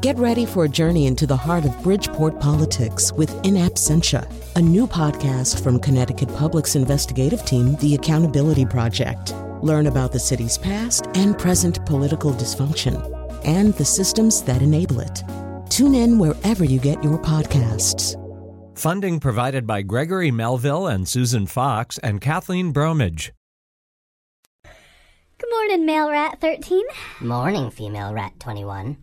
Get ready for a journey into the heart of Bridgeport politics with In Absentia, a new podcast from Connecticut Public's investigative team, The Accountability Project. Learn about the city's past and present political dysfunction and the systems that enable it. Tune in wherever you get your podcasts. Funding provided by Gregory Melville and Susan Fox and Kathleen Bromage. Good morning, male rat 13. Morning, female rat 21.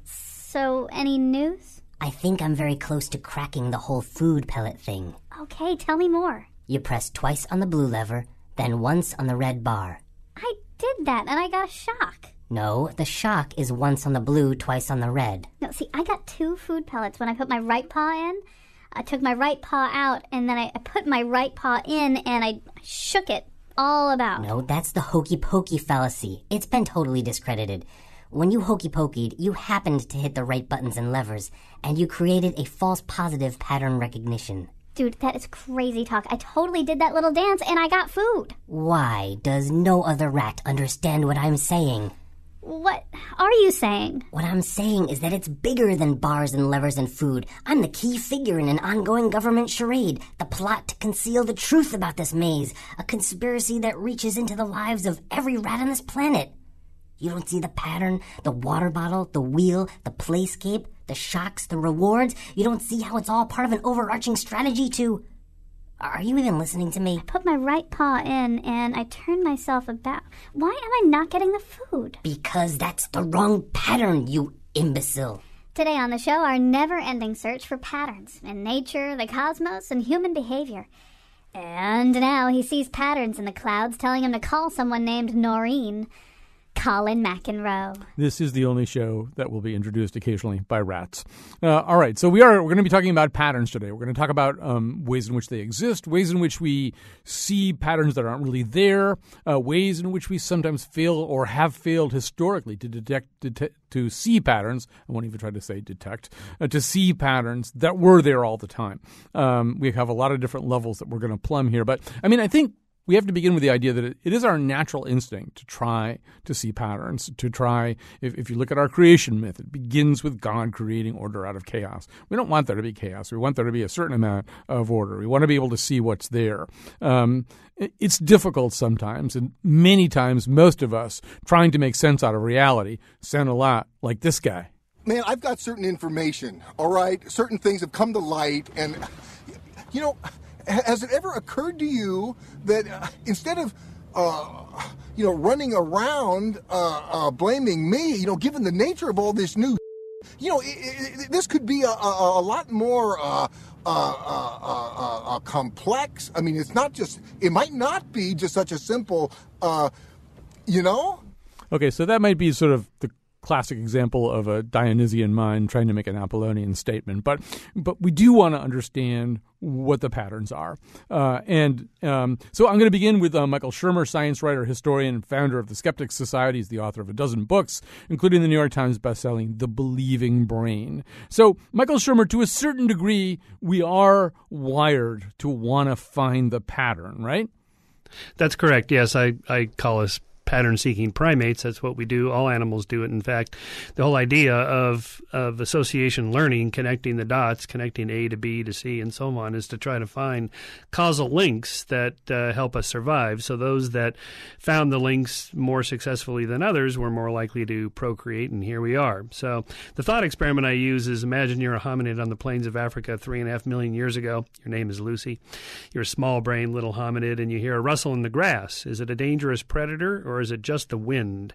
So, any news? I think I'm very close to cracking the whole food pellet thing. Okay, tell me more. You press twice on the blue lever, then once on the red bar. I did that and I got a shock. No, the shock is once on the blue, twice on the red. No, see, I got two food pellets when I put my right paw in. I took my right paw out and then I, I put my right paw in and I shook it all about. No, that's the hokey pokey fallacy. It's been totally discredited. When you hokey pokeyed, you happened to hit the right buttons and levers, and you created a false positive pattern recognition. Dude, that is crazy talk. I totally did that little dance and I got food. Why does no other rat understand what I'm saying? What are you saying? What I'm saying is that it's bigger than bars and levers and food. I'm the key figure in an ongoing government charade, the plot to conceal the truth about this maze, a conspiracy that reaches into the lives of every rat on this planet. You don't see the pattern, the water bottle, the wheel, the playscape, the shocks, the rewards. You don't see how it's all part of an overarching strategy to. Are you even listening to me? I put my right paw in and I turned myself about. Why am I not getting the food? Because that's the wrong pattern, you imbecile. Today on the show, our never ending search for patterns in nature, the cosmos, and human behavior. And now he sees patterns in the clouds telling him to call someone named Noreen. Colin McEnroe. This is the only show that will be introduced occasionally by rats. Uh, all right, so we are we're going to be talking about patterns today. We're going to talk about um, ways in which they exist, ways in which we see patterns that aren't really there, uh, ways in which we sometimes fail or have failed historically to detect, detect to see patterns. I won't even try to say detect uh, to see patterns that were there all the time. Um, we have a lot of different levels that we're going to plumb here, but I mean, I think we have to begin with the idea that it, is our natural instinct to try to see patterns, to try, if, if you look at our creation myth, it begins with God creating order out of chaos. We don't want there to be chaos. We want there to be a certain amount of order. We want to be able to see what's there. Um, it's difficult sometimes, and many times, most of us trying to make sense out of reality sound a lot like this guy. Man, I've got certain information, all right? Certain things have come to light, and, you know, has it ever occurred to you that uh, instead of uh, you know running around uh, uh blaming me, you know, given the nature of all this new, you know, it, it, this could be a, a, a lot more. Uh, complex. I mean, it's not just. It might not be just such a simple, you know. Okay, so that might be sort of the classic example of a Dionysian mind trying to make an Apollonian statement. But but we do want to understand what the patterns are. Uh, and um, so I'm going to begin with uh, Michael Shermer, science writer, historian, founder of the Skeptics Society. He's the author of a dozen books, including the New York Times bestselling The Believing Brain. So, Michael Shermer, to a certain degree, we are wired to want to find the pattern, right? That's correct. Yes, I, I call us pattern seeking primates. That's what we do. All animals do it. In fact, the whole idea of, of association learning, connecting the dots, connecting A to B to C, and so on, is to try to find causal links that uh, help us survive. So those that found the links more successfully than others were more likely to procreate, and here we are. So the thought experiment I use is imagine you're a hominid on the plains of Africa three and a half million years ago. Your name is Lucy. You're a small brain little hominid, and you hear a rustle in the grass. Is it a dangerous predator or or is it just the wind?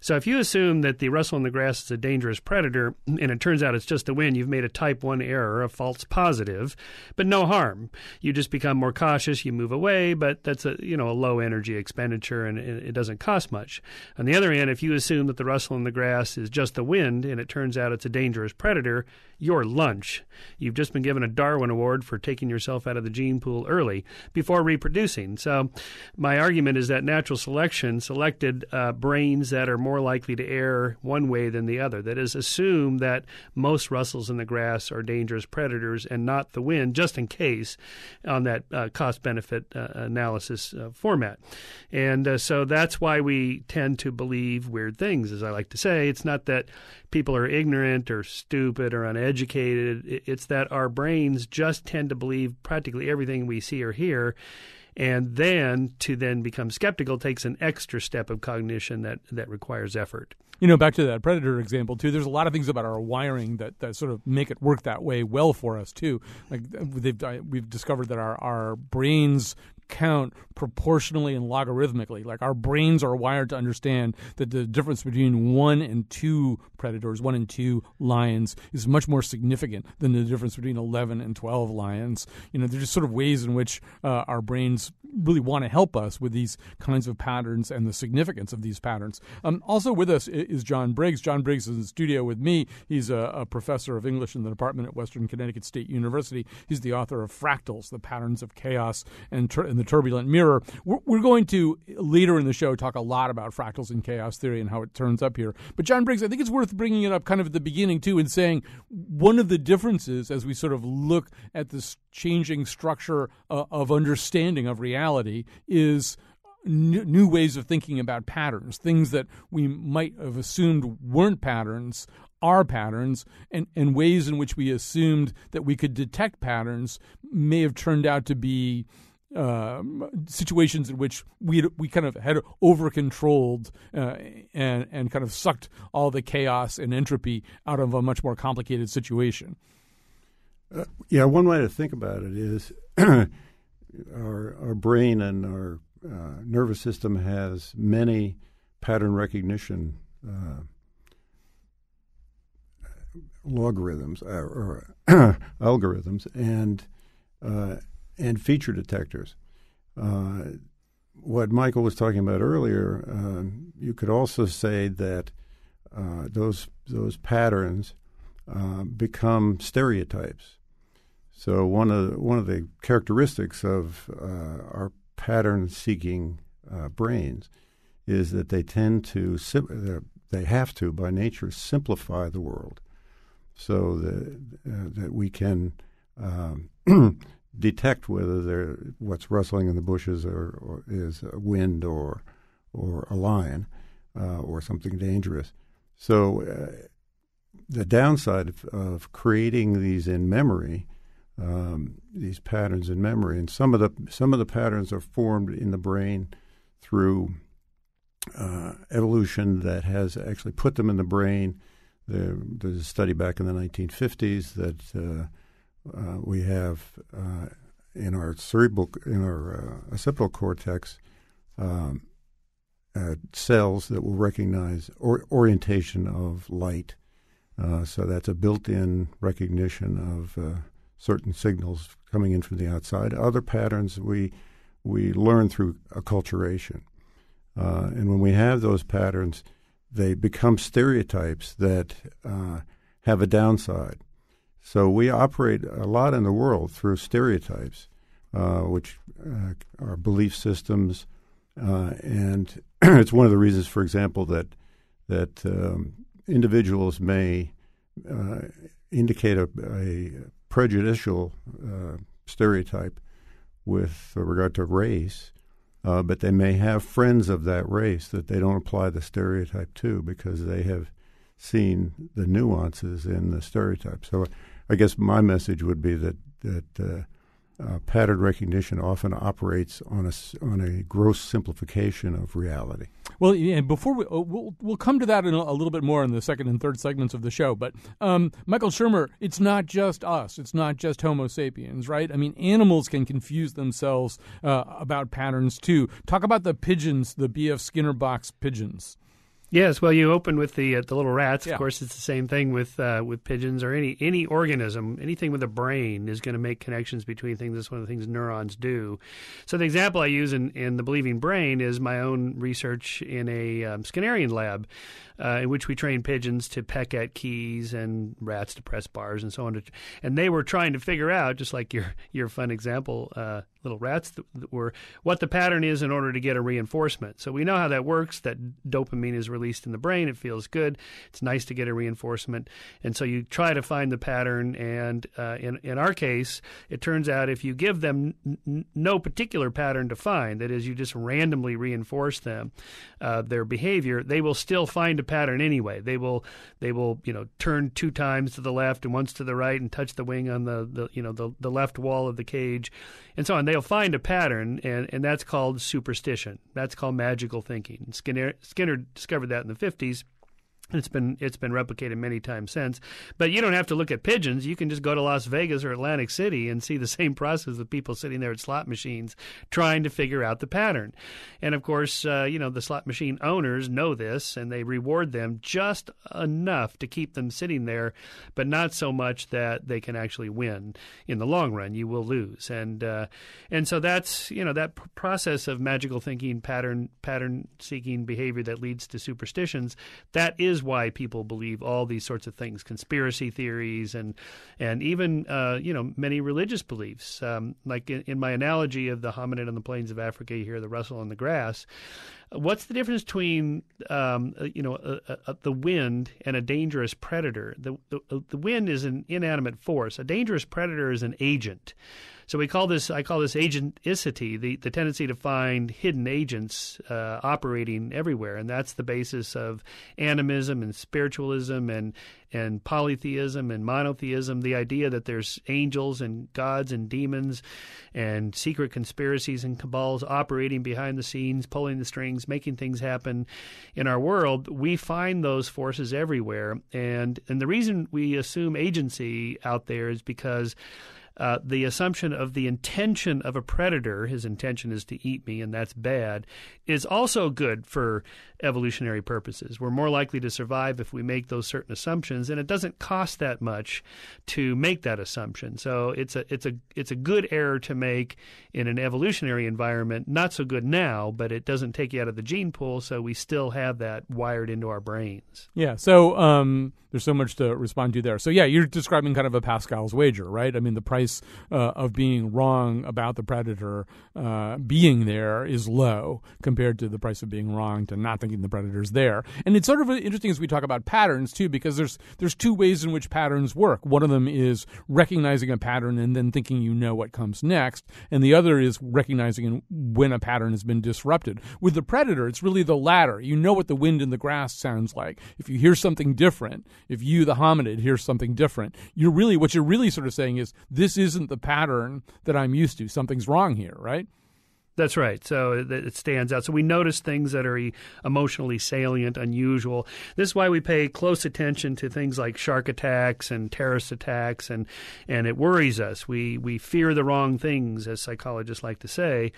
So if you assume that the rustle in the grass is a dangerous predator, and it turns out it's just the wind, you've made a type 1 error, a false positive, but no harm. You just become more cautious, you move away, but that's a you know a low energy expenditure and it doesn't cost much. On the other hand, if you assume that the rustle in the grass is just the wind and it turns out it's a dangerous predator, you're lunch. You've just been given a Darwin Award for taking yourself out of the gene pool early before reproducing. So my argument is that natural selection selected uh, brains that are more more likely to err one way than the other. That is, assume that most rustles in the grass are dangerous predators and not the wind, just in case, on that uh, cost benefit uh, analysis uh, format. And uh, so that's why we tend to believe weird things, as I like to say. It's not that people are ignorant or stupid or uneducated, it's that our brains just tend to believe practically everything we see or hear and then to then become skeptical takes an extra step of cognition that that requires effort. You know back to that predator example too there's a lot of things about our wiring that, that sort of make it work that way well for us too. Like uh, they've uh, we've discovered that our our brains count proportionally and logarithmically. Like our brains are wired to understand that the difference between one and two predators, one and two lions, is much more significant than the difference between 11 and 12 lions. You know, there's just sort of ways in which uh, our brains really want to help us with these kinds of patterns and the significance of these patterns. Um, also with us is John Briggs. John Briggs is in the studio with me. He's a, a professor of English in the department at Western Connecticut State University. He's the author of Fractals, the Patterns of Chaos and, and the Turbulent Mirror. We're, going to later in the show talk a lot about fractals and chaos theory and how it turns up here. But John Briggs, I think it's worth bringing it up kind of at the beginning too, and saying one of the differences as we sort of look at this changing structure uh, of understanding of reality is. New, new ways of thinking about patterns, things that we might have assumed weren't patterns, are patterns and, and ways in which we assumed that we could detect patterns may have turned out to be uh, situations in which we we kind of had over controlled uh, and and kind of sucked all the chaos and entropy out of a much more complicated situation. Uh, yeah, one way to think about it is our our brain and our uh, nervous system has many pattern recognition uh, logarithms or algorithms and and feature detectors. Uh, what Michael was talking about earlier, uh, you could also say that uh, those those patterns uh, become stereotypes. So one of the, one of the characteristics of uh, our pattern-seeking uh, brains is that they tend to they have to by nature simplify the world, so that that we can um, detect whether there what's rustling in the bushes or, or is wind or or a lion uh, or something dangerous. So uh, the downside of, of, creating these in memory, um, these patterns in memory, and some of the some of the patterns are formed in the brain through uh, evolution that has actually put them in the brain. There, there's a study back in the 1950s that uh, we have uh, in our cerebral, in our uh, occipital cortex, um, uh, cells that will recognize or, orientation of light. Uh, so that's a built-in recognition of uh, certain signals coming in from the outside. Other patterns we we learn through acculturation, and when we have those patterns, they become stereotypes that have a downside. So we operate a lot in the world through stereotypes, uh, which uh, are belief systems, uh, and it's one of the reasons, for example, that that um, individuals may uh, indicate a, a prejudicial uh, stereotype with regard to race. Uh, but they may have friends of that race that they don't apply the stereotype to because they have seen the nuances in the stereotype. So I guess my message would be that that uh, uh, pattern recognition often operates on a on a gross simplification of reality. Well, and before we uh, we'll we'll come to that in a, a, little bit more in the second and third segments of the show. But um, Michael Shermer, it's not just us. It's not just Homo sapiens, right? I mean, animals can confuse themselves uh, about patterns too. Talk about the pigeons, the B.F. Skinner box pigeons. Yes, well, you open with the uh, the little rats. Yeah. Of course, it's the same thing with uh, with pigeons or any any organism. Anything with a brain is going to make connections between things. That's one of the things neurons do. So the example I use in, in the Believing Brain is my own research in a um, Skinnerian lab, uh, in which we train pigeons to peck at keys and rats to press bars and so on. And they were trying to figure out, just like your your fun example, uh, little rats that, were what the pattern is in order to get a reinforcement. So we know how that works. That dopamine is released in the brain. It feels good. It's nice to get a reinforcement, and so you try to find the pattern. And uh, in in our case, it turns out if you give them n- no particular pattern to find, that is, you just randomly reinforce them uh, their behavior, they will still find a pattern anyway. They will they will you know turn two times to the left and once to the right and touch the wing on the, the you know the the left wall of the cage, and so on. They'll find a pattern, and and that's called superstition. That's called magical thinking. Skinner Skinner discovered that in the fifties it's been it's been replicated many times since. But you don't have to look at pigeons. You can just go to Las Vegas or Atlantic City and see the same process of people sitting there at slot machines trying to figure out the pattern. And of course, uh, you know the slot machine owners know this, and they reward them just enough to keep them sitting there, but not so much that they can actually win in the long run. You will lose, and uh, and so that's you know that process of magical thinking, pattern pattern seeking behavior that leads to superstitions. That is why people believe all these sorts of things, conspiracy theories, and and even uh, you know many religious beliefs. Um, like in, in, my analogy of the hominid on the plains of Africa, you hear the rustle on the grass. What's the difference between um, uh, you know uh, uh, the wind and a dangerous predator? The, the the wind is an inanimate force. A dangerous predator is an agent. So we call this I call this agenticity, the, the tendency to find hidden agents uh, operating everywhere, and that's the basis of animism and spiritualism and and polytheism and monotheism. The idea that there's angels and gods and demons and secret conspiracies and cabals operating behind the scenes, pulling the strings, making things happen in our world. We find those forces everywhere, and and the reason we assume agency out there is because uh, the assumption of the intention of a predator, his intention is to eat me, and that's bad, is also good for evolutionary purposes. We're more likely to survive if we make those certain assumptions, and it doesn't cost that much to make that assumption. So it's a it's a it's a good error to make in an evolutionary environment. Not so good now, but it doesn't take you out of the gene pool, so we still have that wired into our brains. Yeah. So um, there's so much to respond to there. So yeah, you're describing kind of a Pascal's wager, right? I mean, the price uh, of being wrong about the predator uh, being there is low compared to the price of being wrong to not the predator's there. And it's sort of interesting as we talk about patterns too, because there's there's two ways in which patterns work. One of them is recognizing a pattern and then thinking you know what comes next, and the other is recognizing when a pattern has been disrupted. With the predator, it's really the latter. You know what the wind in the grass sounds like. If you hear something different, if you, the hominid, hear something different, you're really what you're really sort of saying is this isn't the pattern that I'm used to. Something's wrong here, right? That's right. So it stands out. So we notice things that are emotionally salient, unusual. This is why we pay close attention to things like shark attacks and terrorist attacks, and and it worries us. We we fear the wrong things, as psychologists like to say.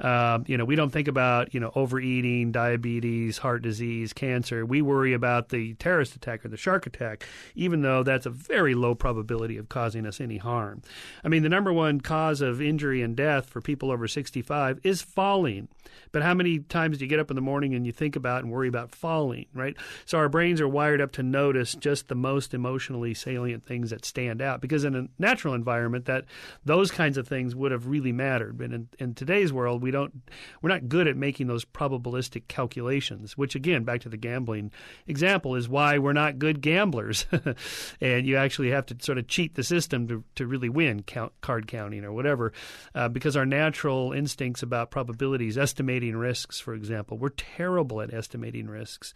Uh, you know, we don't think about you know overeating, diabetes, heart disease, cancer. We worry about the terrorist attack or the shark attack, even though that's a very low probability of causing us any harm. I mean, the number one cause of injury and death for people over 65 is falling. But how many times do you get up in the morning and you think about and worry about falling, right? So our brains are wired up to notice just the most emotionally salient things that stand out because in a natural environment that those kinds of things would have really mattered. But in, in today's world, we don't we're not good at making those probabilistic calculations, which again, back to the gambling example, is why we're not good gamblers. and you actually have to sort of cheat the system to, to really win count, card counting or whatever, uh, because our natural instincts about probabilities, estimating risks, for example. We're terrible at estimating risks.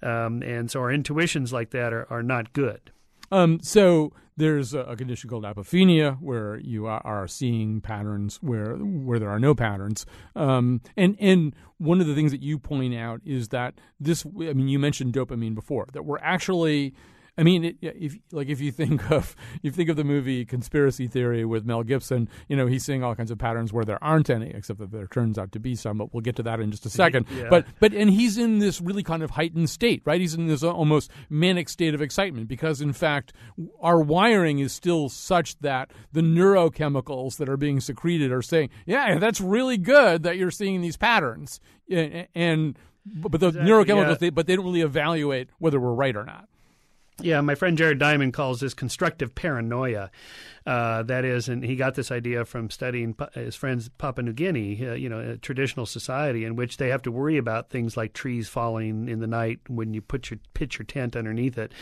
Um, and so our intuitions like that are, are not good. Um, so there's a, condition called apophenia where you are, seeing patterns where where there are no patterns. Um, and and one of the things that you point out is that this. I mean, you mentioned dopamine before. That we're actually I mean, it, if like if you think of you think of the movie Conspiracy Theory with Mel Gibson, you know he's seeing all kinds of patterns where there aren't any, except that there turns out to be some. But we'll get to that in just a second. yeah. But but and he's in this really kind of heightened state, right? He's in this almost manic state of excitement because in fact our wiring is still such that the neurochemicals that are being secreted are saying, yeah, that's really good that you're seeing these patterns, and, and but the exactly, neurochemicals, yeah. they, but they don't really evaluate whether we're right or not. Yeah, my friend Jared Diamond calls this constructive paranoia. Uh, that is, and he got this idea from studying his friends Papua New Guinea, uh, you know, a traditional society in which they have to worry about things like trees falling in the night when you put your pitch your tent underneath it.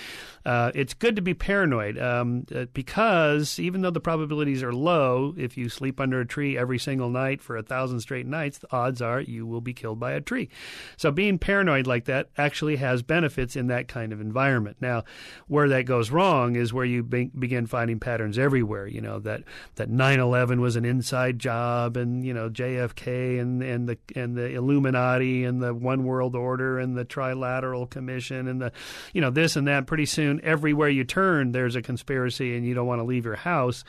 Uh, it's good to be paranoid um, uh, because even though the probabilities are low, if you sleep under a tree every single night for a thousand straight nights, the odds are you will be killed by a tree. So being paranoid like that actually has benefits in that kind of environment. Now, where that goes wrong is where you be- begin finding patterns everywhere. You know that that 9/11 was an inside job, and you know JFK and and the and the Illuminati and the One World Order and the Trilateral Commission and the you know this and that. Pretty soon, everywhere you turn, there's a conspiracy, and you don't want to leave your house.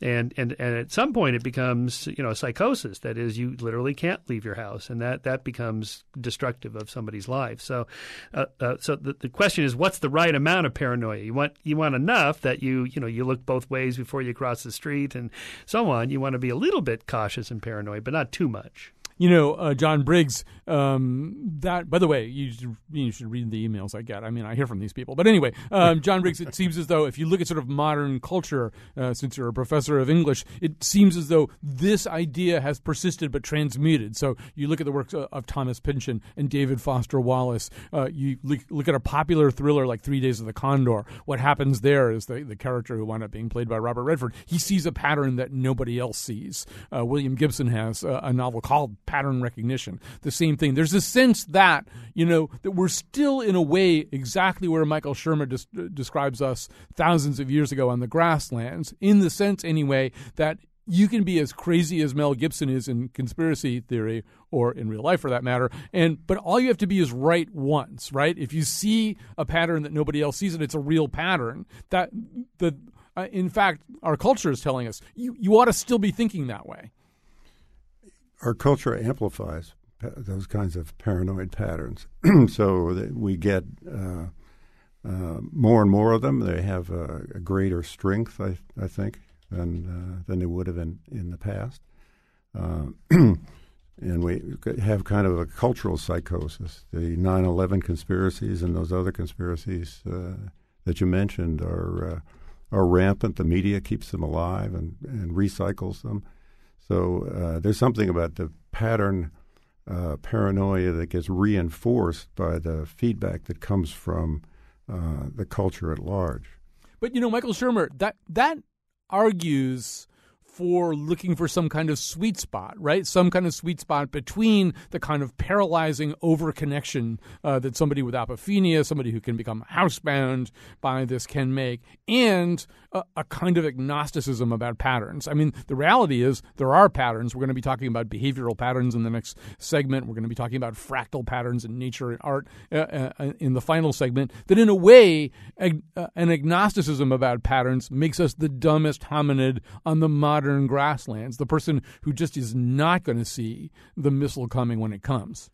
And and and at some point, it becomes you know psychosis. That is, you literally can't leave your house, and that that becomes destructive of somebody's life. So, uh, uh, so the, the question is, what's the right amount of paranoia? You want you want enough that you you know you look both ways before you cross the street and so on. You want to be a little bit cautious and paranoid, but not too much you know, uh, John Briggs. Um, that, by the way, you should, you should read the emails I get. I mean, I hear from these people. But anyway, um, John Briggs. It seems as though if you look at sort of modern culture, uh, since you're a professor of English, it seems as though this idea has persisted but transmuted. So you look at the works of Thomas Pynchon and David Foster Wallace. Uh, you look, look, at a popular thriller like Three Days of the Condor. What happens there is the the character who wound up being played by Robert Redford. He sees a pattern that nobody else sees. Uh, William Gibson has a novel called pattern recognition. The same thing. There's a sense that, you know, that we're still in a way exactly where Michael Shermer des- describes us thousands of years ago on the grasslands, in the sense, anyway, that you can be as crazy as Mel Gibson is in conspiracy theory or in real life for that matter and but all you have to be is right once right if you see a pattern that nobody else sees and it's a real pattern that the uh, in fact our culture is telling us you you ought to still be thinking that way our culture amplifies those kinds of paranoid patterns. so we get uh, uh, more and more of them. They have a, a greater strength, I, I think, than uh, than they would have in in the past. Uh, and we have kind of a cultural psychosis. The 9/11 conspiracies and those other conspiracies uh, that you mentioned are uh, are rampant. The media keeps them alive and, and recycles them. So uh, there's something about the pattern uh, paranoia that gets reinforced by the feedback that comes from uh, the culture at large. But you know, Michael Shermer, that that argues for looking for some kind of sweet spot, right? Some kind of sweet spot between the kind of paralyzing overconnection uh, that somebody with apophenia, somebody who can become housebound by this can make, and a, a, kind of agnosticism about patterns. I mean, the reality is there are patterns. We're going to be talking about behavioral patterns in the next segment. We're going to be talking about fractal patterns in nature and art uh, uh, in the final segment. That, in a way, ag- uh, an agnosticism about patterns makes us the dumbest hominid on the modern grasslands, the person who just is not going to see the missile coming when it comes.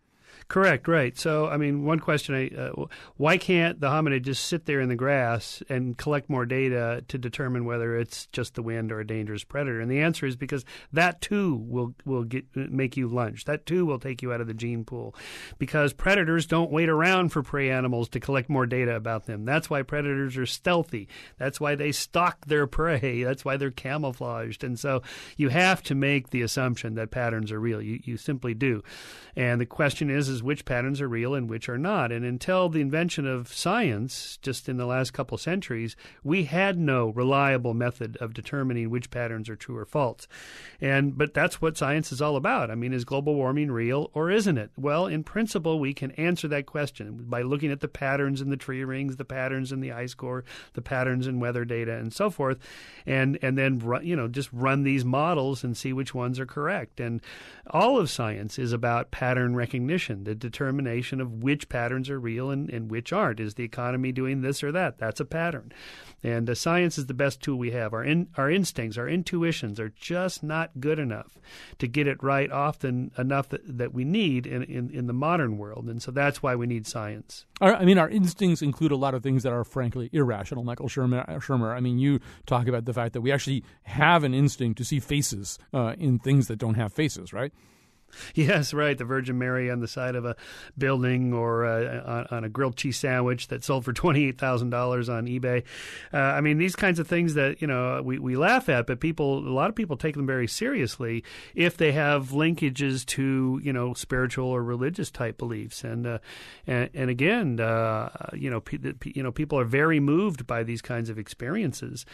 Correct, right. So, I mean, one question: I, uh, why can't the hominid just sit there in the grass and collect more data to determine whether it's just the wind or a dangerous predator? And the answer is because that too will will get make you lunch. That too will take you out of the gene pool, because predators don't wait around for prey animals to collect more data about them. That's why predators are stealthy. That's why they stalk their prey. That's why they're camouflaged. And so, you have to make the assumption that patterns are real. You you simply do. And the question is is which patterns are real and which are not. And until the invention of science, just in the last couple centuries, we had no reliable method of determining which patterns are true or false. And but that's what science is all about. I mean, is global warming real or isn't it? Well, in principle, we can answer that question by looking at the patterns in the tree rings, the patterns in the ice core, the patterns in weather data, and so forth, and and then you know just run these models and see which ones are correct. And all of science is about pattern recognition the determination of which patterns are real and, and which aren't. Is the economy doing this or that? That's a pattern. And uh, science is the best tool we have. Our, in, our instincts, our intuitions are just not good enough to get it right often enough that, that we need in, in, in the modern world. And so that's why we need science. I mean, our instincts include a lot of things that are frankly irrational. Michael Shermer, Shermer I mean, you talk about the fact that we actually have an instinct to see faces uh, in things that don't have faces, right? Yes, right. The Virgin Mary on the side of a building or uh, on, on, a grilled cheese sandwich that sold for twenty eight thousand dollars on eBay. Uh, I mean, these kinds of things that you know we, we laugh at, but people, a lot of people take them very seriously if they have linkages to you know spiritual or religious type beliefs. And uh, and, and, again, uh, you know, you know, people are very moved by these kinds of experiences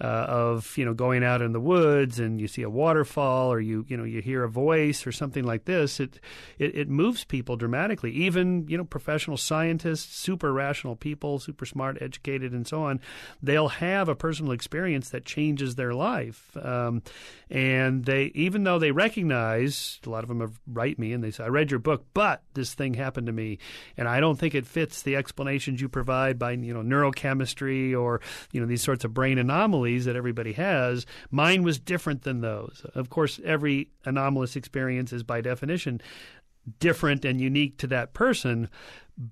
uh, of you know going out in the woods and you see a waterfall or you you know you hear a voice or something like this, it, it, it moves people dramatically. Even you know professional scientists, super rational people, super smart, educated, and so on, they'll have a personal experience that changes their life. Um, and they, even though they recognize, a lot of them have write me and they say, "I read your book, but this thing happened to me, and I don't think it fits the explanations you provide by you know neurochemistry or you know these sorts of brain anomalies that everybody has. Mine was different than those. Of course, every anomalous experience is by definition different and unique to that person,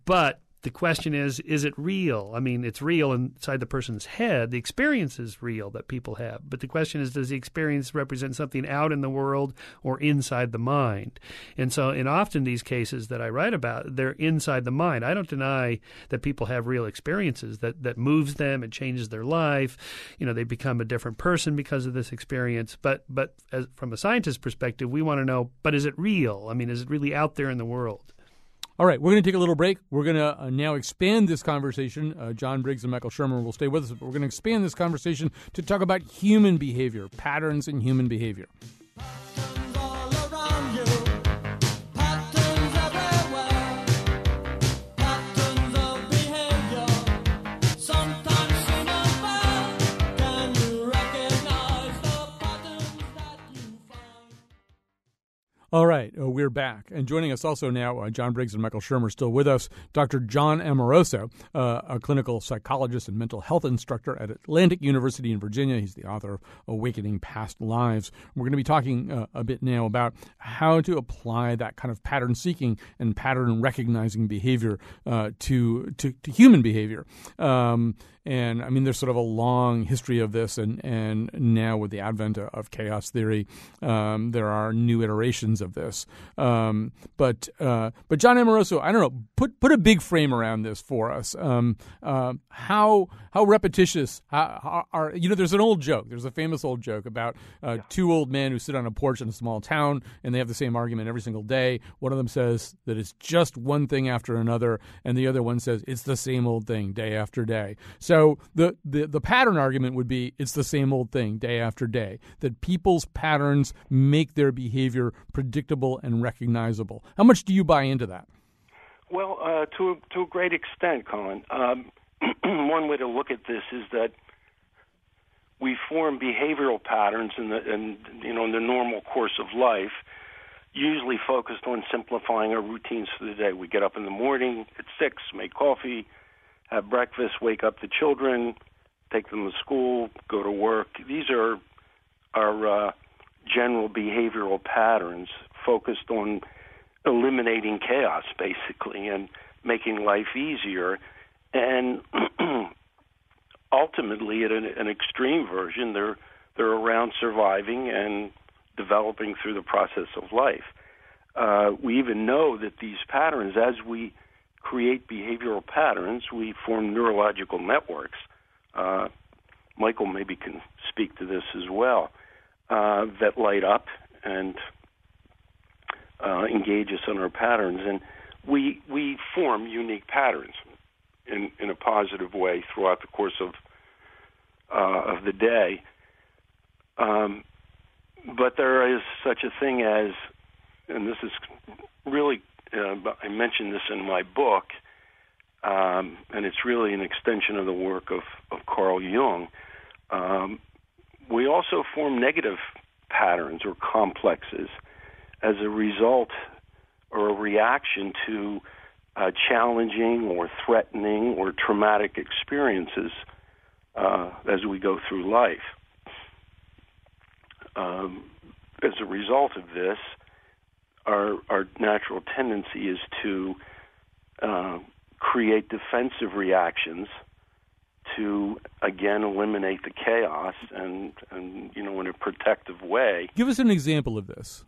but the question is is it real? I mean it's real inside the person's head. The experience is real that people have. But the question is does the experience represent something out in the world or inside the mind? And so in often these cases that i write about they're inside the mind. I don't deny that people have real experiences that that moves them and changes their life. You know they become a different person because of this experience. But but as, from a scientist's perspective we want to know but is it real? I mean is it really out there in the world all right, we're going to take a little break. We're going to uh, now expand this conversation. Uh, John Briggs and Michael Shermer will stay with us, but we're going to expand this conversation to talk about human behavior, patterns in human behavior. All right, uh, we're back. And joining us also now, uh, John Briggs and Michael Shermer still with us. Dr. John Amoroso, uh, a clinical psychologist and mental health instructor at Atlantic University in Virginia. He's the author of Awakening Past Lives. We're going to be talking uh, a bit now about how to apply that kind of pattern seeking and pattern recognizing behavior uh, to, to, to, human behavior. Um, and I mean, there's sort of a long history of this, and, and now with the advent of chaos theory, um, there are new iterations of this. Um, but uh, but John Amoroso, I don't know, put put a big frame around this for us. Um, uh, how how repetitious how, how are you know? There's an old joke. There's a famous old joke about uh, yeah. two old men who sit on a porch in a small town, and they have the same argument every single day. One of them says that it's just one thing after another, and the other one says it's the same old thing day after day. So so the, the, the pattern argument would be it's the same old thing day after day, that people's patterns make their behavior predictable and recognizable. How much do you buy into that? Well, uh, to, to a great extent, Colin. Um, one way to look at this is that we form behavioral patterns in the, in, you know, in the normal course of life, usually focused on simplifying our routines for the day. We get up in the morning at 6, make coffee, have breakfast, wake up the children, take them to school, go to work. These are our uh, general behavioral patterns focused on eliminating chaos, basically, and making life easier. And ultimately, at an, an extreme version, they're they're around surviving and developing through the process of life. Uh, we even know that these patterns, as we create behavioral patterns, we form neurological networks. Uh, Michael maybe can speak to this as well, uh, that light up and uh, engage us in our patterns. And we, we form unique patterns in, in a positive way throughout the course of, uh, of the day. Um, but there is such a thing as, and this is really uh, I mentioned this in my book, um, and it's really an extension of the work of, of Carl Jung. Um, we also form negative patterns or complexes as a result or a reaction to uh, challenging or threatening or traumatic experiences uh, as we go through life. Um, as a result of this, our our natural tendency is to uh, create defensive reactions to again eliminate the chaos and and you know in a protective way. Give us an example of this.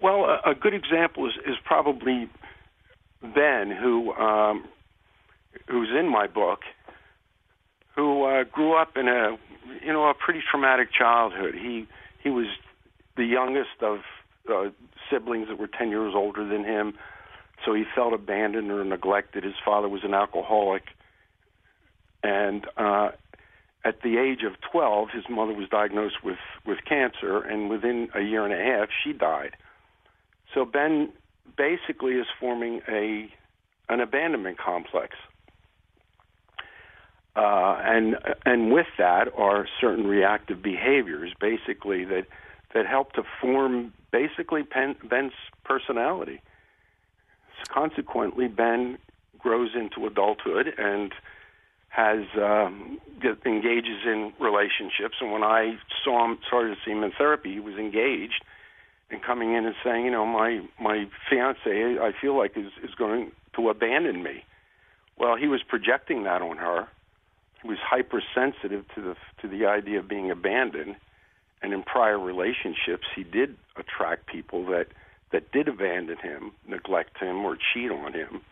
Well, a, a good example is, is probably Ben, who um, who's in my book, who uh, grew up in a you know a pretty traumatic childhood. He he was the youngest of uh, siblings that were ten years older than him, so he felt abandoned or neglected. His father was an alcoholic, and uh, at the age of 12, his mother was diagnosed with, with cancer, and within a year and a half, she died. So Ben basically is forming a an abandonment complex, uh, and and with that are certain reactive behaviors, basically that that helped to form basically Ben's personality. So consequently, Ben grows into adulthood and has um, engages in relationships. And when I saw him, started to see him in therapy, he was engaged and coming in and saying, you know, my my fiance, I feel like is is going to abandon me. Well, he was projecting that on her. He was hypersensitive to the to the idea of being abandoned, and in prior relationships, he did attract people that that did abandon him, neglect him, or cheat on him.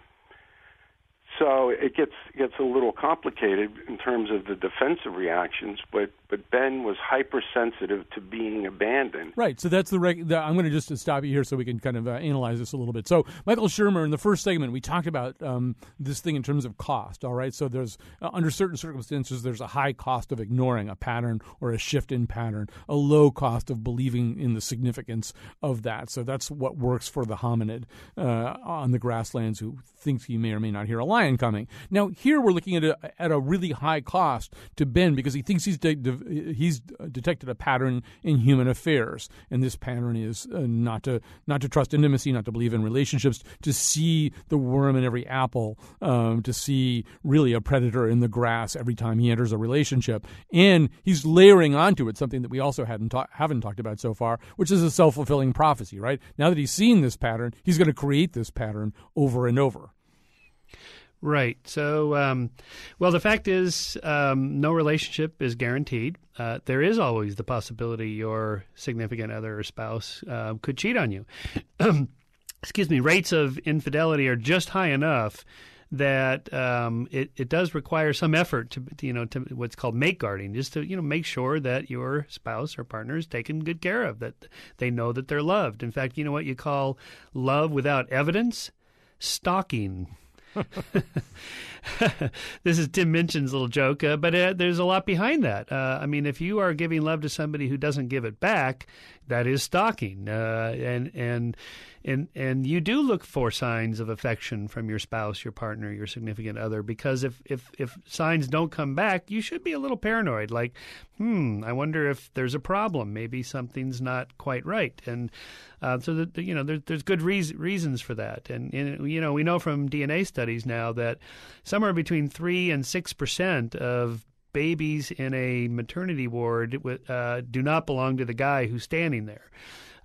So it gets gets a little complicated in terms of the defensive reactions, but but Ben was hypersensitive to being abandoned. Right. So that's the. Reg- the I'm going to just stop you here so we can kind of uh, analyze this a little bit. So Michael Shermer, in the first segment, we talked about um, this thing in terms of cost. All right. So there's uh, under certain circumstances, there's a high cost of ignoring a pattern or a shift in pattern, a low cost of believing in the significance of that. So that's what works for the hominid uh, on the grasslands who thinks he may or may not hear a lion coming. Now here we're looking at a, at a really high cost to Ben because he thinks he's de- de- he's detected a pattern in human affairs, and this pattern is uh, not to not to trust intimacy, not to believe in relationships, to see the worm in every apple, um, to see really a predator in the grass every time he enters a relationship, and he's layering onto it something that we also hadn't ta- haven't talked about so far, which is a self fulfilling prophecy. Right now that he's seen this pattern, he's going to create this pattern over and over. Right. So, um, well, the fact is, um, no relationship is guaranteed. Uh, there is always the possibility your significant other or spouse uh, could cheat on you. Excuse me. Rates of infidelity are just high enough that um, it, it does require some effort to you know to what's called mate guarding, just to you know make sure that your spouse or partner is taken good care of, that they know that they're loved. In fact, you know what you call love without evidence, stalking. this is Tim Minchin's little joke, uh, but uh, there's a lot behind that. Uh, I mean, if you are giving love to somebody who doesn't give it back, that is stalking, uh, and and and and you do look for signs of affection from your spouse, your partner, your significant other, because if if if signs don't come back, you should be a little paranoid. Like, hmm, I wonder if there's a problem. Maybe something's not quite right, and uh, so that you know, there's there's good reas- reasons for that, and, and you know, we know from DNA studies now that somewhere between three and six percent of babies in a maternity ward uh, do not belong to the guy who's standing there.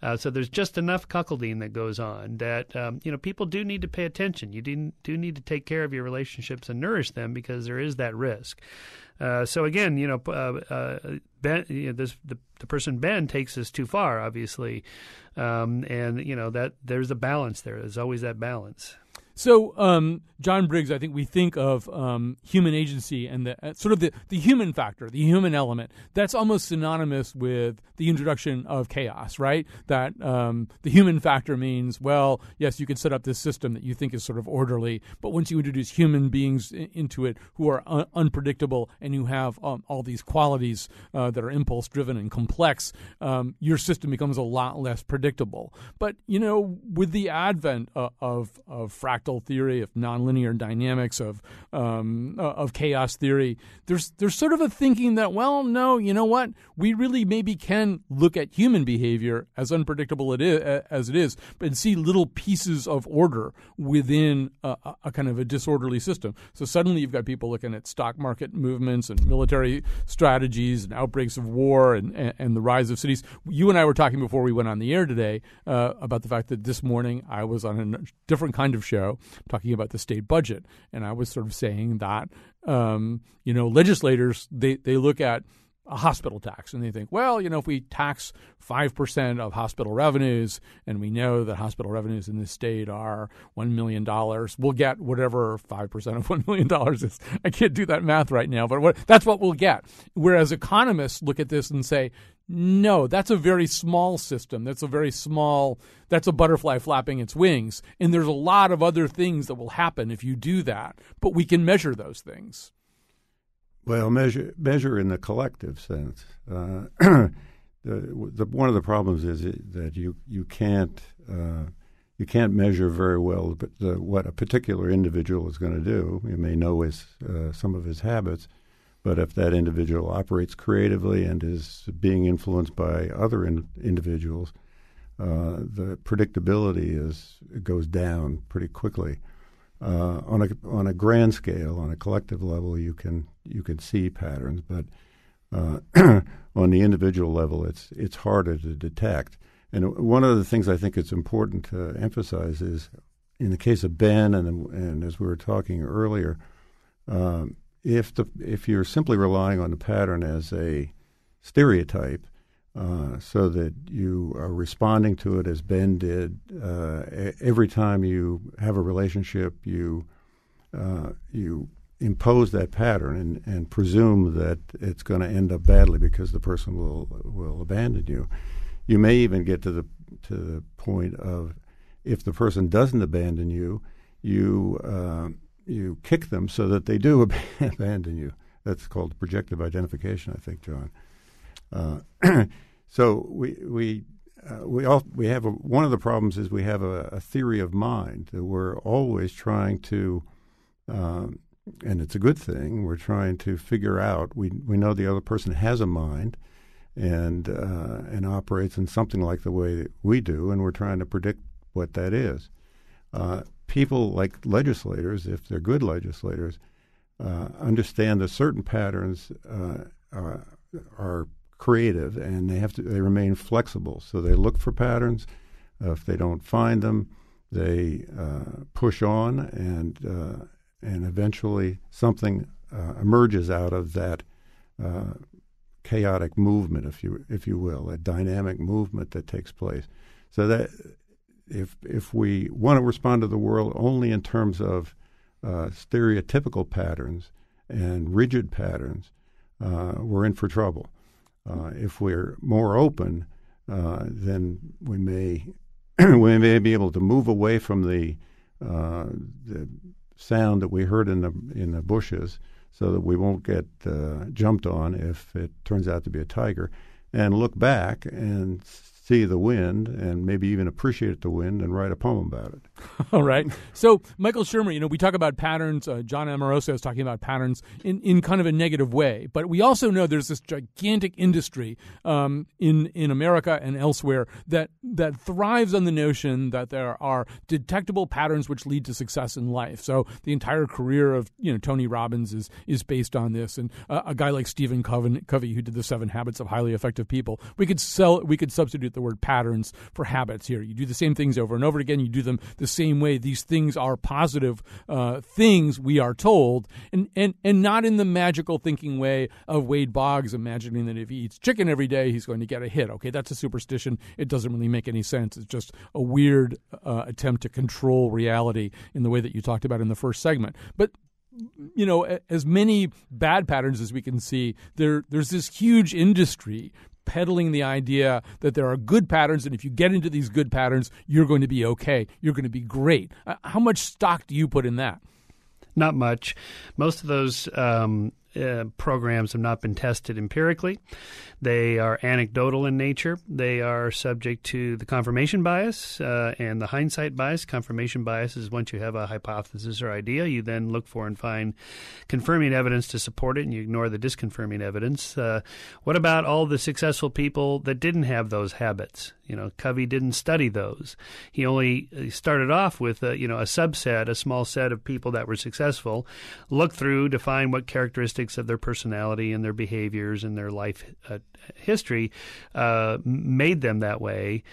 Uh, so there's just enough cuckolding that goes on that um, you know people do need to pay attention. You do, do need to take care of your relationships and nourish them because there is that risk. Uh, so again, you know, uh, uh, Ben, you know, this the, the person Ben takes this too far, obviously, um, and you know that there's a balance there. There's always that balance. So, um, John Briggs, I think we think of um, human agency and the uh, sort of the, the human factor, the human element. That's almost synonymous with the introduction of chaos, right? That um, the human factor means, well, yes, you can set up this system that you think is sort of orderly, but once you introduce human beings into it who are un- unpredictable and who have um, all these qualities uh, that are impulse driven and complex, um, your system becomes a lot less predictable. But you know, with the advent of of, of fractal fractal theory, of nonlinear dynamics, of um, uh, of chaos theory. There's there's sort of a thinking that well, no, you know what? We really maybe can look at human behavior as unpredictable it is as it is, but see little pieces of order within a, a kind of a disorderly system. So suddenly you've got people looking at stock market movements and military strategies and outbreaks of war and, and, and the rise of cities. You and I were talking before we went on the air today uh, about the fact that this morning I was on a different kind of show talking about the state budget, and I was sort of saying that um, you know legislators they they look at a hospital tax. And they think, well, you know, if we tax 5% of hospital revenues, and we know that hospital revenues in this state are $1 million, we'll get whatever 5% of $1 million is. I can't do that math right now, but what, that's what we'll get. Whereas economists look at this and say, no, that's a very small system. That's a very small, that's a butterfly flapping its wings. And there's a lot of other things that will happen if you do that, but we can measure those things. Well, measure measure in the collective sense. Uh, the, the, one of the problems is that you you can't uh, you can't measure very well the, what a particular individual is going to do. You may know his uh, some of his habits, but if that individual operates creatively and is being influenced by other in, individuals, uh, the predictability is goes down pretty quickly. Uh, on a on a grand scale, on a collective level, you can you can see patterns, but uh, on the individual level, it's it's harder to detect. And one of the things I think it's important to emphasize is, in the case of Ben, and and as we were talking earlier, um, if the if you're simply relying on the pattern as a stereotype, uh, so that you are responding to it as Ben did. Uh, every time you have a relationship, you uh, you impose that pattern and, and presume that it's going to end up badly because the person will will abandon you. You may even get to the to the point of if the person doesn't abandon you, you uh, you kick them so that they do abandon you. That's called projective identification, I think, John. Uh, so we we uh, we all we have a, one of the problems is we have a, a theory of mind that we're always trying to, um, and it's a good thing. We're trying to figure out. We we know the other person has a mind, and uh, and operates in something like the way that we do, and we're trying to predict what that is. Uh, people like legislators, if they're good legislators, uh, understand that certain patterns uh, are, are creative and they have to they remain flexible. So they look for patterns. Uh, if they don't find them, they uh, push on, and uh, and eventually something uh, emerges out of that uh, chaotic movement, if you if you will, a dynamic movement that takes place. So that if if we want to respond to the world only in terms of uh, stereotypical patterns and rigid patterns, we're in for trouble. Uh, if we're more open, uh, then we may we may be able to move away from the uh, the sound that we heard in the in the bushes, so that we won't get uh, jumped on if it turns out to be a tiger, and look back and see the wind and maybe even appreciate the wind and write a poem about it. All right. So, Michael Shermer, you know, we talk about patterns. Uh, John Amoroso is talking about patterns in, in kind of a negative way. But we also know there's this gigantic industry um, in, in America and elsewhere that, that thrives on the notion that there are detectable patterns which lead to success in life. So, the entire career of, you know, Tony Robbins is, is based on this. And uh, a guy like Stephen Covey, who did the seven habits of highly effective people, we could sell, we could substitute the word patterns for habits here. You do the same things over and over again. You do them the same way. These things are positive uh, things, we are told, and, and, and not in the magical thinking way of Wade Boggs imagining that if he eats chicken every day, he's going to get a hit. Okay, that's a superstition. It doesn't really make any sense. It's just a weird uh, attempt to control reality in the way that you talked about in the first segment. But you know, as many bad patterns as we can see, there there's this huge industry peddling the idea that there are good patterns, and if you get into these good patterns, you're going to be okay. You're going to be great. Uh, how much stock do you put in that? Not much. Most of those um, uh, programs have not been tested empirically. They are anecdotal in nature. They are subject to the confirmation bias uh, and the hindsight bias. Confirmation bias is once you have a hypothesis or idea, you then look for and find confirming evidence to support it, and you ignore the disconfirming evidence. Uh, what about all the successful people that didn't have those habits? You know, Covey didn't study those. He only started off with a, you know a subset, a small set of people that were successful. Looked through to find what characteristics of their personality and their behaviors and their life uh, history uh, made them that way.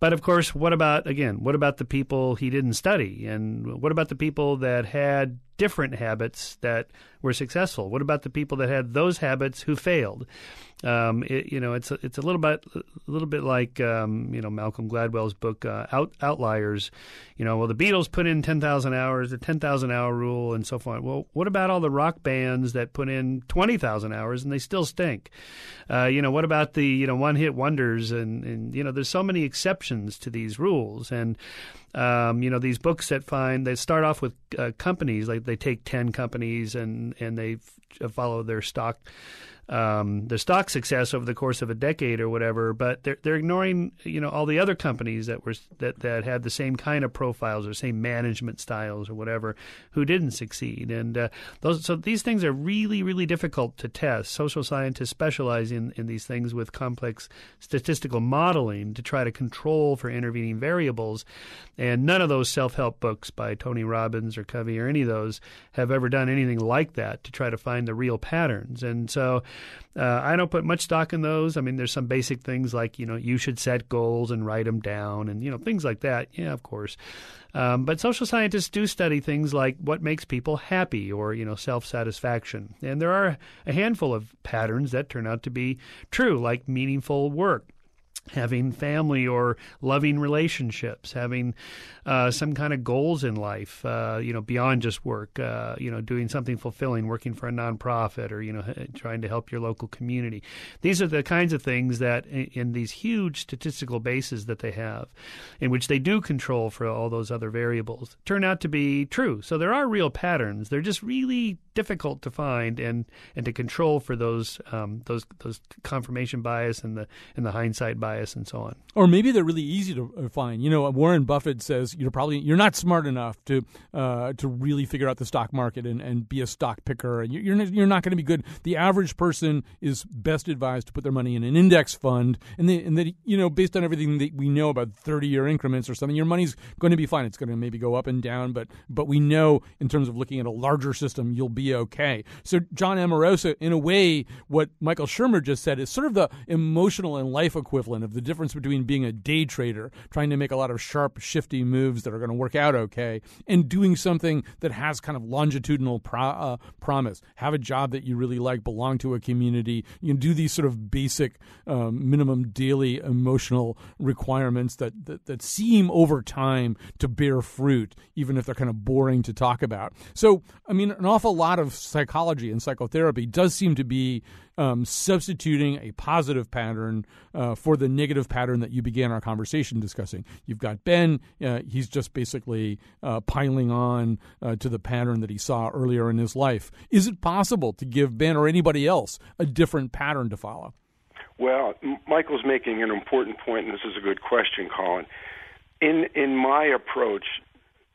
But of course, what about again? What about the people he didn't study, and what about the people that had different habits that were successful? What about the people that had those habits who failed? Um, it, you know, it's a, it's a little bit a little bit like um, you know Malcolm Gladwell's book uh, Out, Outliers. You know, well the Beatles put in ten thousand hours, the ten thousand hour rule, and so forth. Well, what about all the rock bands that put in twenty thousand hours and they still stink? Uh, you know, what about the you know one hit wonders and and you know there's so many exceptions to these rules and um, you know these books that find they start off with uh, companies like they take ten companies and and they follow their stock um, their stock success over the course of a decade or whatever, but they're they're ignoring you know all the other companies that were that that had the same kind of profiles or same management styles or whatever who didn't succeed, and uh, those so these things are really really difficult to test. Social scientists specialize in in these things with complex statistical modeling to try to control for intervening variables, and none of those self help books by Tony Robbins or Covey or any of those have ever done anything like that to try to find the real patterns, and so. Uh, I don't put much stock in those. I mean, there's some basic things like you know you should set goals and write them down, and you know things like that. Yeah, of course. Um, but social scientists do study things like what makes people happy or you know self satisfaction, and there are a handful of patterns that turn out to be true, like meaningful work having family or loving relationships, having uh, some kind of goals in life, uh, you know, beyond just work, uh, you know, doing something fulfilling, working for a nonprofit or, you know, trying to help your local community. These are the kinds of things that in, these huge statistical bases that they have, in which they do control for all those other variables, turn out to be true. So there are real patterns. They're just really difficult to find and, and to control for those um, those those confirmation bias and the and the hindsight bias and so on. Or maybe they're really easy to uh, find. You know, Warren Buffett says you're probably you're not smart enough to uh, to really figure out the stock market and, and be a stock picker, you're you're not going to be good. The average person is best advised to put their money in an index fund, and they, and that you know based on everything that we know about 30 year increments or something, your money's going to be fine. It's going to maybe go up and down, but but we know in terms of looking at a larger system, you'll be okay. So John Amoroso, in a way, what Michael Shermer just said is sort of the emotional and life equivalent of the difference between being a day trader, trying to make a lot of sharp, shifty moves that are going to work out okay, and doing something that has kind of longitudinal pro- uh, promise. Have a job that you really like, belong to a community. You can do these sort of basic, um, minimum daily emotional requirements that, that that seem over time to bear fruit, even if they're kind of boring to talk about. So, I mean, an awful lot of psychology and psychotherapy does seem to be um, substituting a positive pattern uh, for the negative pattern that you began our conversation discussing. You've got Ben, uh, he's just basically uh, piling on uh, to the pattern that he saw earlier in his life. Is it possible to give Ben or anybody else a different pattern to follow? Well, Michael's making an important point, and this is a good question, Colin. In in my approach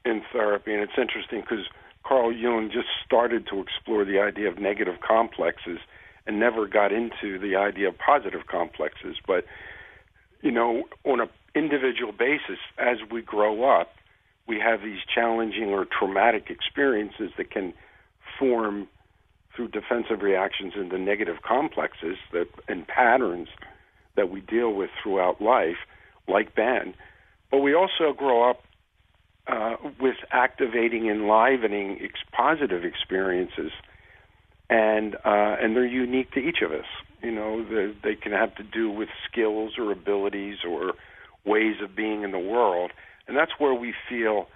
in therapy, and it's interesting because Carl Jung just started to explore the idea of negative complexes and never got into the idea of positive complexes. But you know, on an individual basis, as we grow up, we have these challenging or traumatic experiences that can form through defensive reactions into negative complexes that and patterns that we deal with throughout life, like Ben. But we also grow up uh, with activating, enlivening ex- positive experiences and uh, and they're unique to each of us. You know, they can have to do with skills or abilities or ways of being in the world, and that's where we feel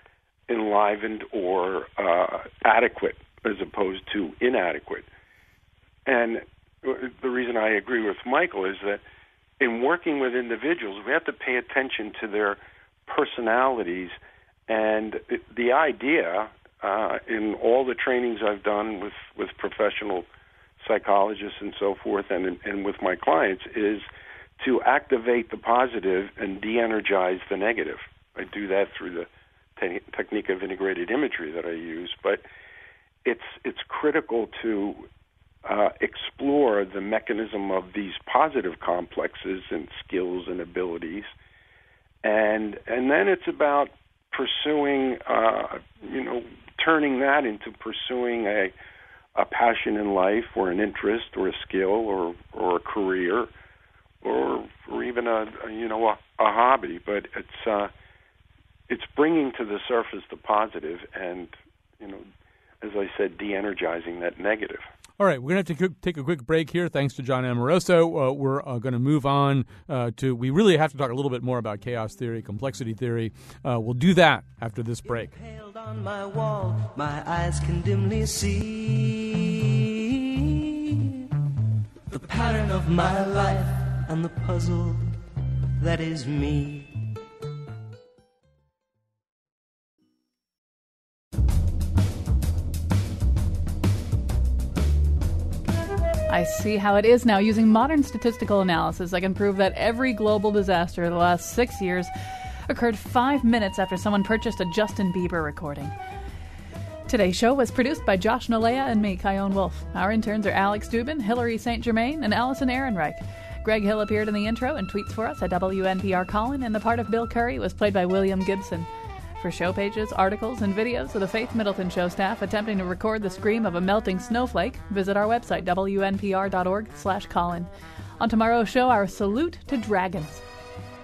enlivened or uh, adequate as opposed to inadequate. And the reason I agree with Michael is that in working with individuals, we have to pay attention to their personalities and the idea uh, in all the trainings I've done with, with professional psychologists and so forth, and and with my clients, is to activate the positive and de-energize the negative. I do that through the te- technique of integrated imagery that I use, but it's it's critical to uh, explore the mechanism of these positive complexes and skills and abilities, and and then it's about pursuing, uh, you know, turning that into pursuing a a passion in life or an interest or a skill or or a career or or even a, a you know a, a hobby but it's uh it's bringing to the surface the positive and you know as I said, de-energizing that negative. All right, we're going to have to take a quick break here. Thanks to John Amoroso. Uh, we're uh, going to move on uh, to, we really have to talk a little bit more about chaos theory, complexity theory. Uh, we'll do that after this break. my wall, my eyes can dimly see the pattern of my life and the puzzle that is me. I see how it is now. Using modern statistical analysis, I can prove that every global disaster in the last six years occurred five minutes after someone purchased a Justin Bieber recording. Today's show was produced by Josh Nilaya and me, Chion Wolf. Our interns are Alex Dubin, Hilary St. Germain, and Allison Ehrenreich. Greg Hill appeared in the intro and tweets for us at WNPR Colin, and the part of Bill Curry was played by William Gibson. For show pages, articles, and videos of the Faith Middleton Show staff attempting to record the scream of a melting snowflake, visit our website, wnpr.org slash Colin. On tomorrow's show, our salute to dragons.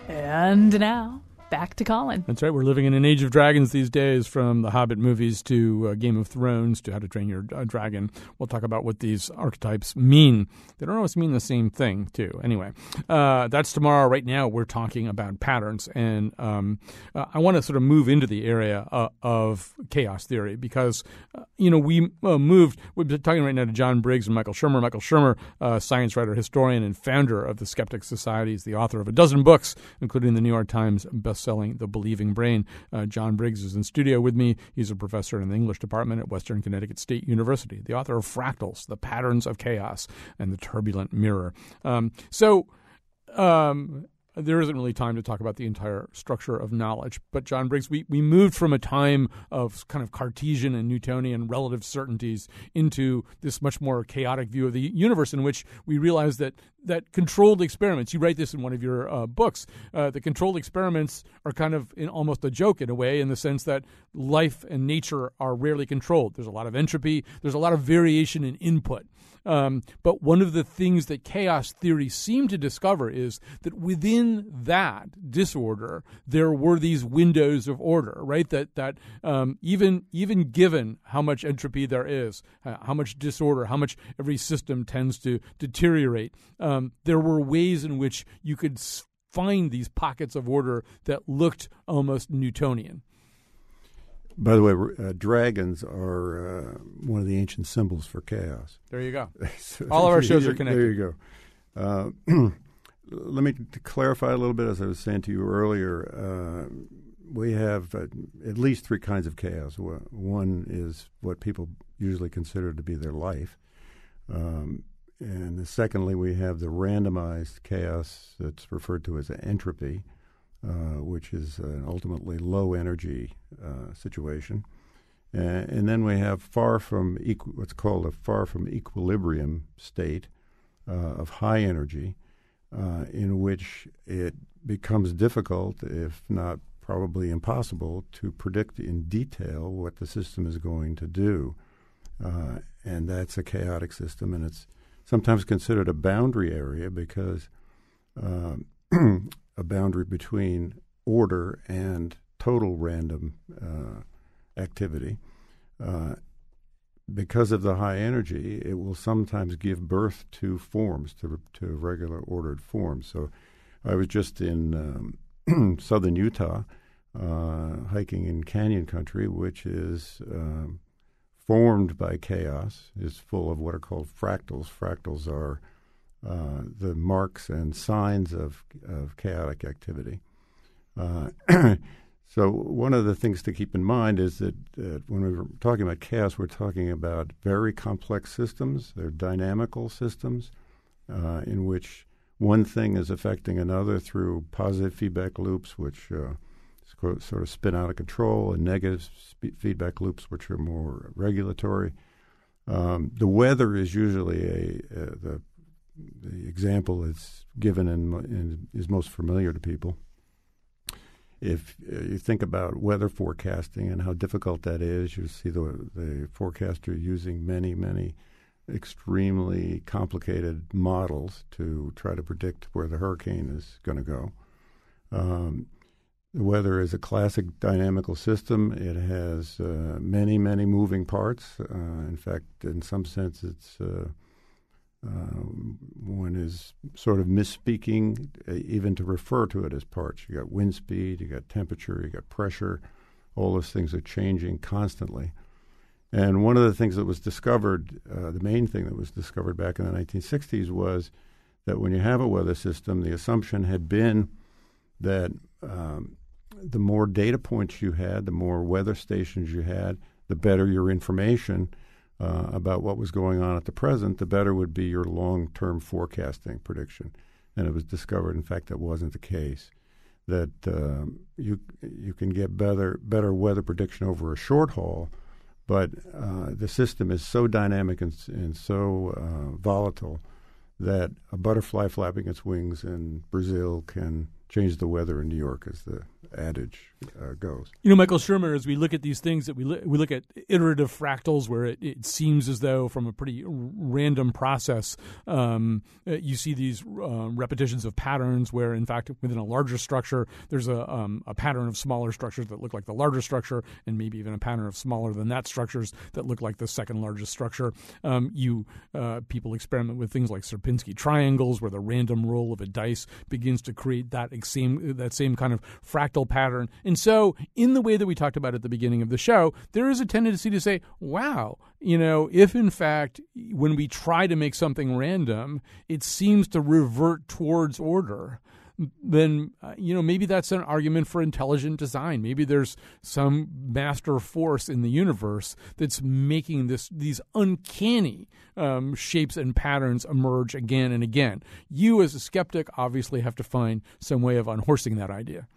And now, back to Colin. That's right. We're living in an age of dragons these days, from the Hobbit movies to uh, Game of Thrones to How to Train Your uh, Dragon. We'll talk about what these archetypes mean. They don't always mean the same thing, too. Anyway, uh, that's tomorrow. Right now, we're talking about patterns, and um, uh, I want to sort of move into the area uh, of chaos theory because uh, you know we moved. We've been talking right now to John Briggs and Michael Shermer. Michael Shermer, science writer, historian, and founder of the Skeptic Society, is the author of a dozen books, including the New York Times best selling The Believing Brain. Uh, John Briggs is in studio with me. He's a professor in the English department at Western Connecticut State University, the author of Fractals, The Patterns of Chaos, and The Turbulent Mirror. Um, so, um, there isn't really time to talk about the entire structure of knowledge. But John Briggs, we, we moved from a time of kind of Cartesian and Newtonian relative certainties into this much more chaotic view of the universe in which we realize that that controlled experiments, you write this in one of your uh, books, uh, the controlled experiments are kind of in almost a joke in a way, in the sense that life and nature are rarely controlled. There's a lot of entropy, there's a lot of variation in input. Um, but one of the things that chaos theory seemed to discover is that within that disorder, there were these windows of order, right? That that um, even even given how much entropy there is, uh, how much disorder, how much every system tends to deteriorate, um, there were ways in which you could find these pockets of order that looked almost Newtonian. By the way, uh, dragons are uh, one of the ancient symbols for chaos. There you go. so All of our shows are connected. There you go. Uh, let me clarify a little bit, as I was saying to you earlier. Uh, we have uh, at least three kinds of chaos. One is what people usually consider to be their life. Um, and secondly, we have the randomized chaos that's referred to as entropy. Uh, which is an ultimately low energy uh, situation. Uh, and then we have far from equ- what's called a far from equilibrium state uh, of high energy, uh, in which it becomes difficult, if not probably impossible, to predict in detail what the system is going to do. and that's a chaotic system, and it's sometimes considered a boundary area because a boundary between order and total random uh, activity. Uh, because of the high energy, it will sometimes give birth to forms, to, to regular ordered forms. So I was just in um, southern Utah uh, hiking in canyon country, which is um, formed by chaos, is full of what are called fractals. Fractals are uh, the marks and signs of, of chaotic activity. Uh, so, one of the things to keep in mind is that when we're talking about chaos, we're talking about very complex systems. They're dynamical systems uh, in which one thing is affecting another through positive feedback loops, which uh, sort of spin out of control, and negative sp- feedback loops, which are more regulatory. Um, the weather is usually a, a the the example that's given and, is most familiar to people. If uh, you think about weather forecasting and how difficult that is, you see the the forecaster using many many extremely complicated models to try to predict where the hurricane is going to go. Um, the weather is a classic dynamical system. It has uh, many, many moving parts. Uh, in fact, in some sense, it's uh one is sort of misspeaking uh, even to refer to it as parts. You got wind speed, you got temperature, you got pressure. All those things are changing constantly. And one of the things that was discovered, uh, the main thing that was discovered back in the 1960s was that when you have a weather system, the assumption had been that um, the more data points you had, the more weather stations you had, the better your information uh, about what was going on at the present, the better would be your long term forecasting prediction. And it was discovered, in fact, that wasn't the case. That um, you you can get better better weather prediction over a short haul, but uh, the system is so dynamic and, and so uh, volatile that a butterfly flapping its wings in Brazil can change the weather in New York, as the adage uh, goes. You know, Michael Shermer, as we look at these things, that we li- we look at iterative fractals, where it, it, seems as though from a pretty random process, um, uh, you see these uh, repetitions of patterns. Where, in fact, within a larger structure, there's a um, a pattern of smaller structures that look like the larger structure, and maybe even a pattern of smaller than that structures that look like the second largest structure. Um, you uh, people experiment with things like Sierpinski triangles, where the random roll of a dice begins to create that same that same kind of fractal pattern. And so, in the way that we talked about at the beginning of the show, there is a tendency to say, wow, you know, if in fact, when we try to make something random, it seems to revert towards order then uh, you know maybe that's an argument for intelligent design. Maybe there's some master force in the universe that's making this these uncanny um, shapes and patterns emerge again and again. You, as a skeptic, obviously have to find some way of unhorsing that idea.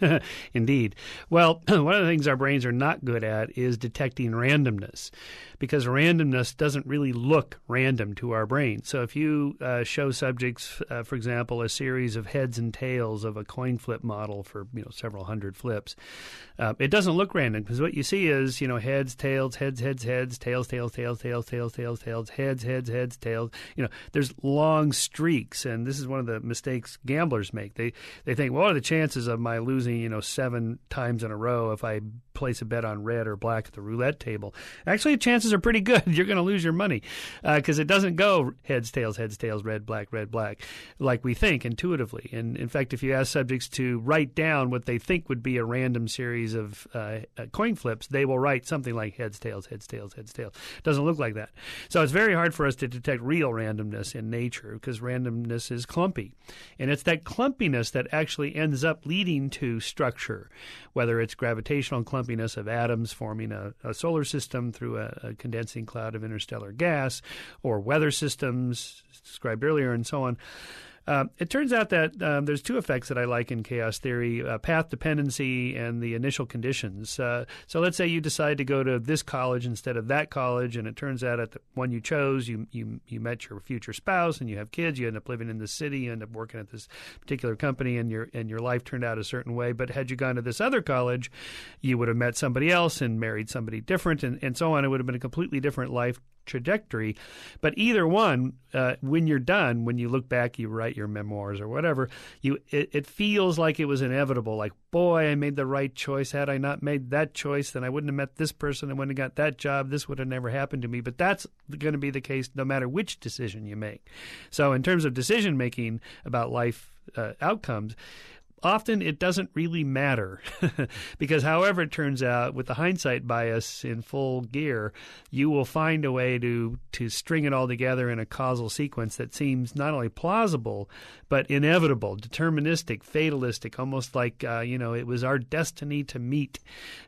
Indeed. Well, one of the things our brains are not good at is detecting randomness because randomness doesn't really look random to our brain. So if you uh, show subjects, uh, for example, a series of heads and tails of a coin flip model for you know several hundred flips, uh, it doesn't look random because what you see is you know heads, tails, heads, heads, heads, tails, tails, tails, tails, tails, tails, tails, heads, heads, heads, tails. You know, there's long streaks, and this is one of the mistakes gamblers make. They they think, well, what are the chances of my losing you know seven times in a row if I place a bet on red or black at the roulette table? Actually, the are pretty good. You're going to lose your money because uh, it doesn't go heads, tails, heads, tails, red, black, red, black, like we think intuitively. And in fact, if you ask subjects to write down what they think would be a random series of uh, uh coin flips, they will write something like heads, tails, heads, tails, heads, tails. It doesn't look like that. So it's very hard for us to detect real randomness in nature because randomness is clumpy. And it's that clumpiness that actually ends up leading to structure, whether it's gravitational clumpiness of atoms forming a, a solar system through a, a condensing cloud of interstellar gas, or weather systems described earlier, and so on. Uh, it turns out that um, there's two effects that I like in chaos theory uh, path dependency and the initial conditions. Uh, so let's say you decide to go to this college instead of that college, and it turns out at the one you chose, you, you, you met your future spouse and you have kids, you end up living in this city, you end up working at this particular company, and your, and your life turned out a certain way. But had you gone to this other college, you would have met somebody else and married somebody different, and, and so on. It would have been a completely different life trajectory. But either one, uh, when you're done, when you look back, you write your memoirs or whatever, you it, it, feels like it was inevitable. Like, boy, I made the right choice. Had I not made that choice, then I wouldn't have met this person. I wouldn't have got that job. This would have never happened to me. But that's going to be the case no matter which decision you make. So, in terms of decision making about life uh, outcomes, often it doesn't really matter because however it turns out with the hindsight bias in full gear you will find a way to to string it all together in a causal sequence that seems not only plausible but inevitable deterministic fatalistic almost like uh, you know it was our destiny to meet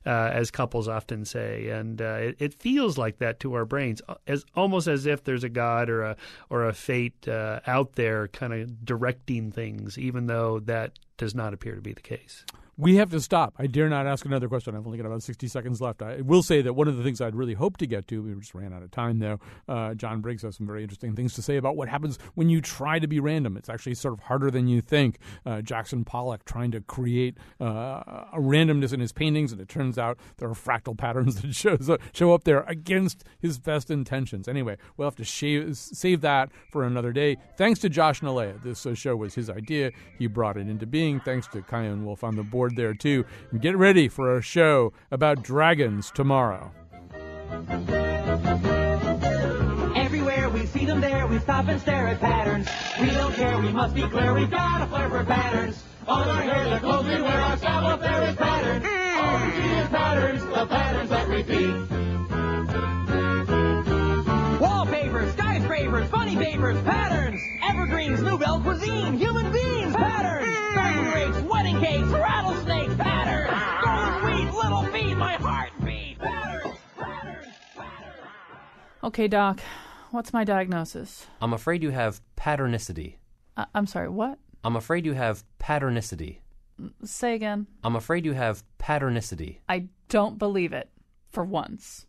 uh, as couples often say. And uh, it, it, feels like that to our brains as almost as if there's a god or a or a fate uh, out there kind of directing things even though that does not appear to be the case. We have to stop. I dare not ask another question. I've only got about 60 seconds left. I will say that one of the things I'd really hoped to get to, we just ran out of time though. Uh, John Briggs has some very interesting things to say about what happens when you try to be random. It's actually sort of harder than you think. Uh, Jackson Pollock trying to create uh, a randomness in his paintings, and it turns out there are fractal patterns that shows up, show up there against his best intentions. Anyway, we'll have to shave, save that for another day. Thanks to Josh Nilaya. This uh, show was his idea. He brought it into being. Thanks to Chion Wolf on the board board there too. And get ready for a show about dragons tomorrow. Everywhere we see them there, we stop and stare at patterns. We don't care, we must be clear, we've got a flair for patterns. On our hair, the clothes we wear, our style up there is patterns. All we see is patterns, the patterns that repeat. Wallpapers, skyscrapers, funny papers, patterns. Evergreens, Nouvelle cuisine, human beings, patterns. Garden grapes, wedding cakes, rattlesnakes, patterns. Golden wheat, little feet, my heartbeat, patterns, patterns, patterns. Okay, Doc, what's my diagnosis? I'm afraid you have patternicity. I- I'm sorry, what? I'm afraid you have patternicity. Say again. I'm afraid you have patternicity. I don't believe it. For once.